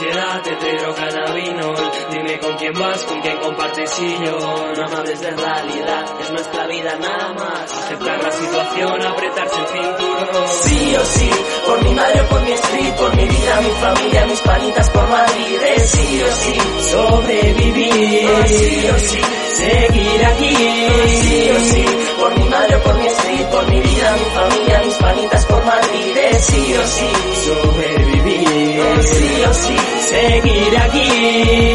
Pedro Cannabinol. Dime con quién vas, con quién compartes sillón. No hables de realidad, es nuestra vida nada más. Aceptar la situación, apretarse el cinturón. Sí o sí, por mi madre, por mi street, por mi vida, mi familia, mis panitas por Madrid. Es sí o sí, sobrevivir. Sí o sí, seguir aquí. Sí o sí, seguir aquí.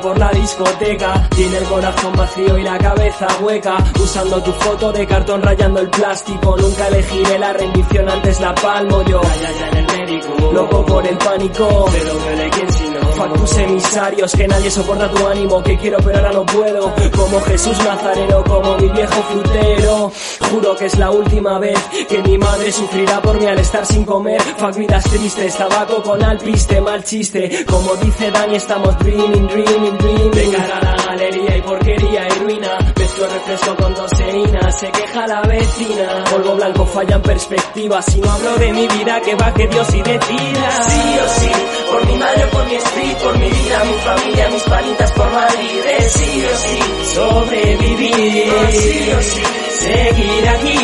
Por la discoteca. Tiene el corazón vacío y la cabeza hueca. Usando tu foto de cartón rayando el plástico. Nunca elegiré la rendición antes la palmo yo. Ya, ya, ya en el médico. Loco por el pánico. Pero duele quien si no. Fuck tus emisarios, que nadie soporta tu ánimo. Que quiero pero ahora no puedo. Como Jesús Nazareno, como mi viejo frutero. Juro que es la última vez que mi madre sufrirá por mí al estar sin comer. Fuck vidas tristes, tabaco con alpiste, mal chiste. Como dice Dani, estamos dreaming, dreaming, dreaming. De cara a la galería y porquería y ruina. Mezclo refresco con doseína, se queja la vecina. Polvo blanco falla en perspectiva. Si no hablo de mi vida, que baje Dios y decida. Sí o sí, por mi madre, por mi street, por mi vida, mi familia, mis panitas por Madrid. Sí o sí, sobrevivir. Sí o sí, seguir aquí.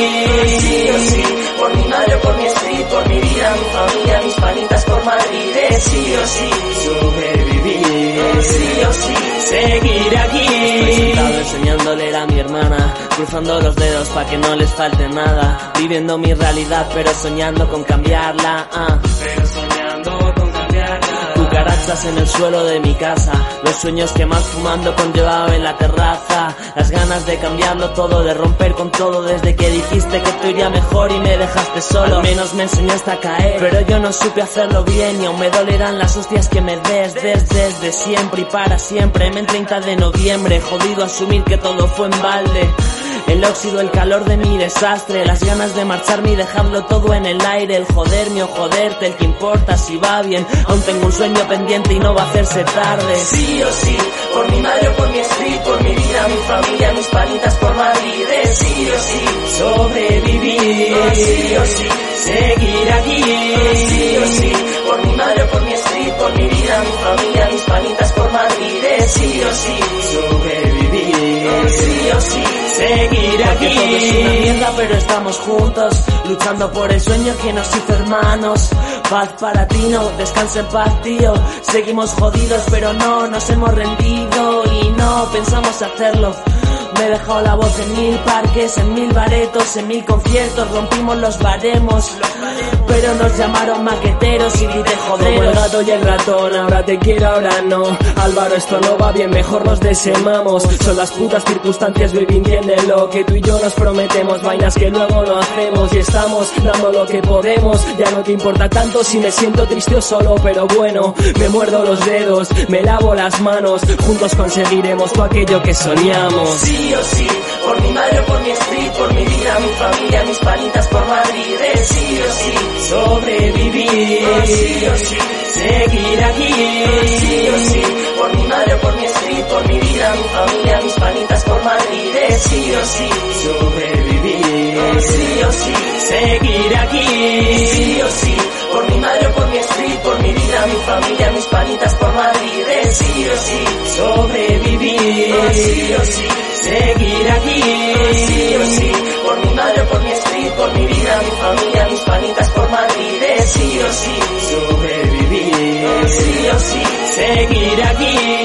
Sí o sí, enseñándole a mi hermana, cruzando los dedos pa' que no les falte nada. Viviendo mi realidad, pero soñando con cambiarla. ah. Cucarachas en el suelo de mi casa, los sueños que más fumando conllevaba en la terraza, las ganas de cambiarlo todo, de romper con todo desde que dijiste que esto iría mejor y me dejaste solo. Al menos me enseñaste a caer, pero yo no supe hacerlo bien y aún me dolerán las hostias que me des, des, desde siempre y para siempre. En 30 de noviembre, jodido asumir que todo fue en balde. El óxido, el calor de mi desastre, las ganas de marcharme y dejarlo todo en el aire, el joderme o joderte, el que importa si va bien. Aún tengo un sueño pendiente y no va a hacerse tarde. Sí o sí, por mi madre, por mi street, por mi vida, mi familia, mis panitas por Madrid. Es sí o sí, sobrevivir. Sí o sí, seguir aquí. Sí o sí, por mi madre, por mi street, por mi vida, mi familia, mis panitas por Madrid. Es sí o sí, sobrevivir. Sí o sí, seguir Porque aquí. todo es una mierda, pero estamos juntos, luchando por el sueño que nos hizo hermanos. Paz para ti, no, descansa en paz, tío. Seguimos jodidos, pero no nos hemos rendido y no pensamos hacerlo. Me he dejado la voz en mil parques, en mil baretos, en mil conciertos, rompimos los baremos. Pero nos llamaron maqueteros y grité Como el joderos. gato y el ratón, ahora te quiero, ahora no. Álvaro, esto no va bien, mejor nos desemamos. Son las putas circunstancias, baby, entiéndelo. Que tú y yo nos prometemos vainas que luego no hacemos. Y estamos dando lo que podemos. Ya no te importa tanto si me siento triste o solo, pero bueno. Me muerdo los dedos, me lavo las manos. Juntos conseguiremos todo aquello que soñamos. Sí o sí, por mi madre, por mi street, por mi vida, mi familia, mis panitas por Madrid. Es sí o sí, sobrevivir. sí o sí, seguir aquí. sí o sí, por mi madre, por mi street, por mi vida, mi familia, mis panitas por Madrid. Es sí o sí, sobrevivir. sí o sí, seguir aquí. sí o sí, por mi madre, por mi street, por mi vida, mi familia, mis panitas por sí o sí, sobrevivir. sí o sí, seguir aquí.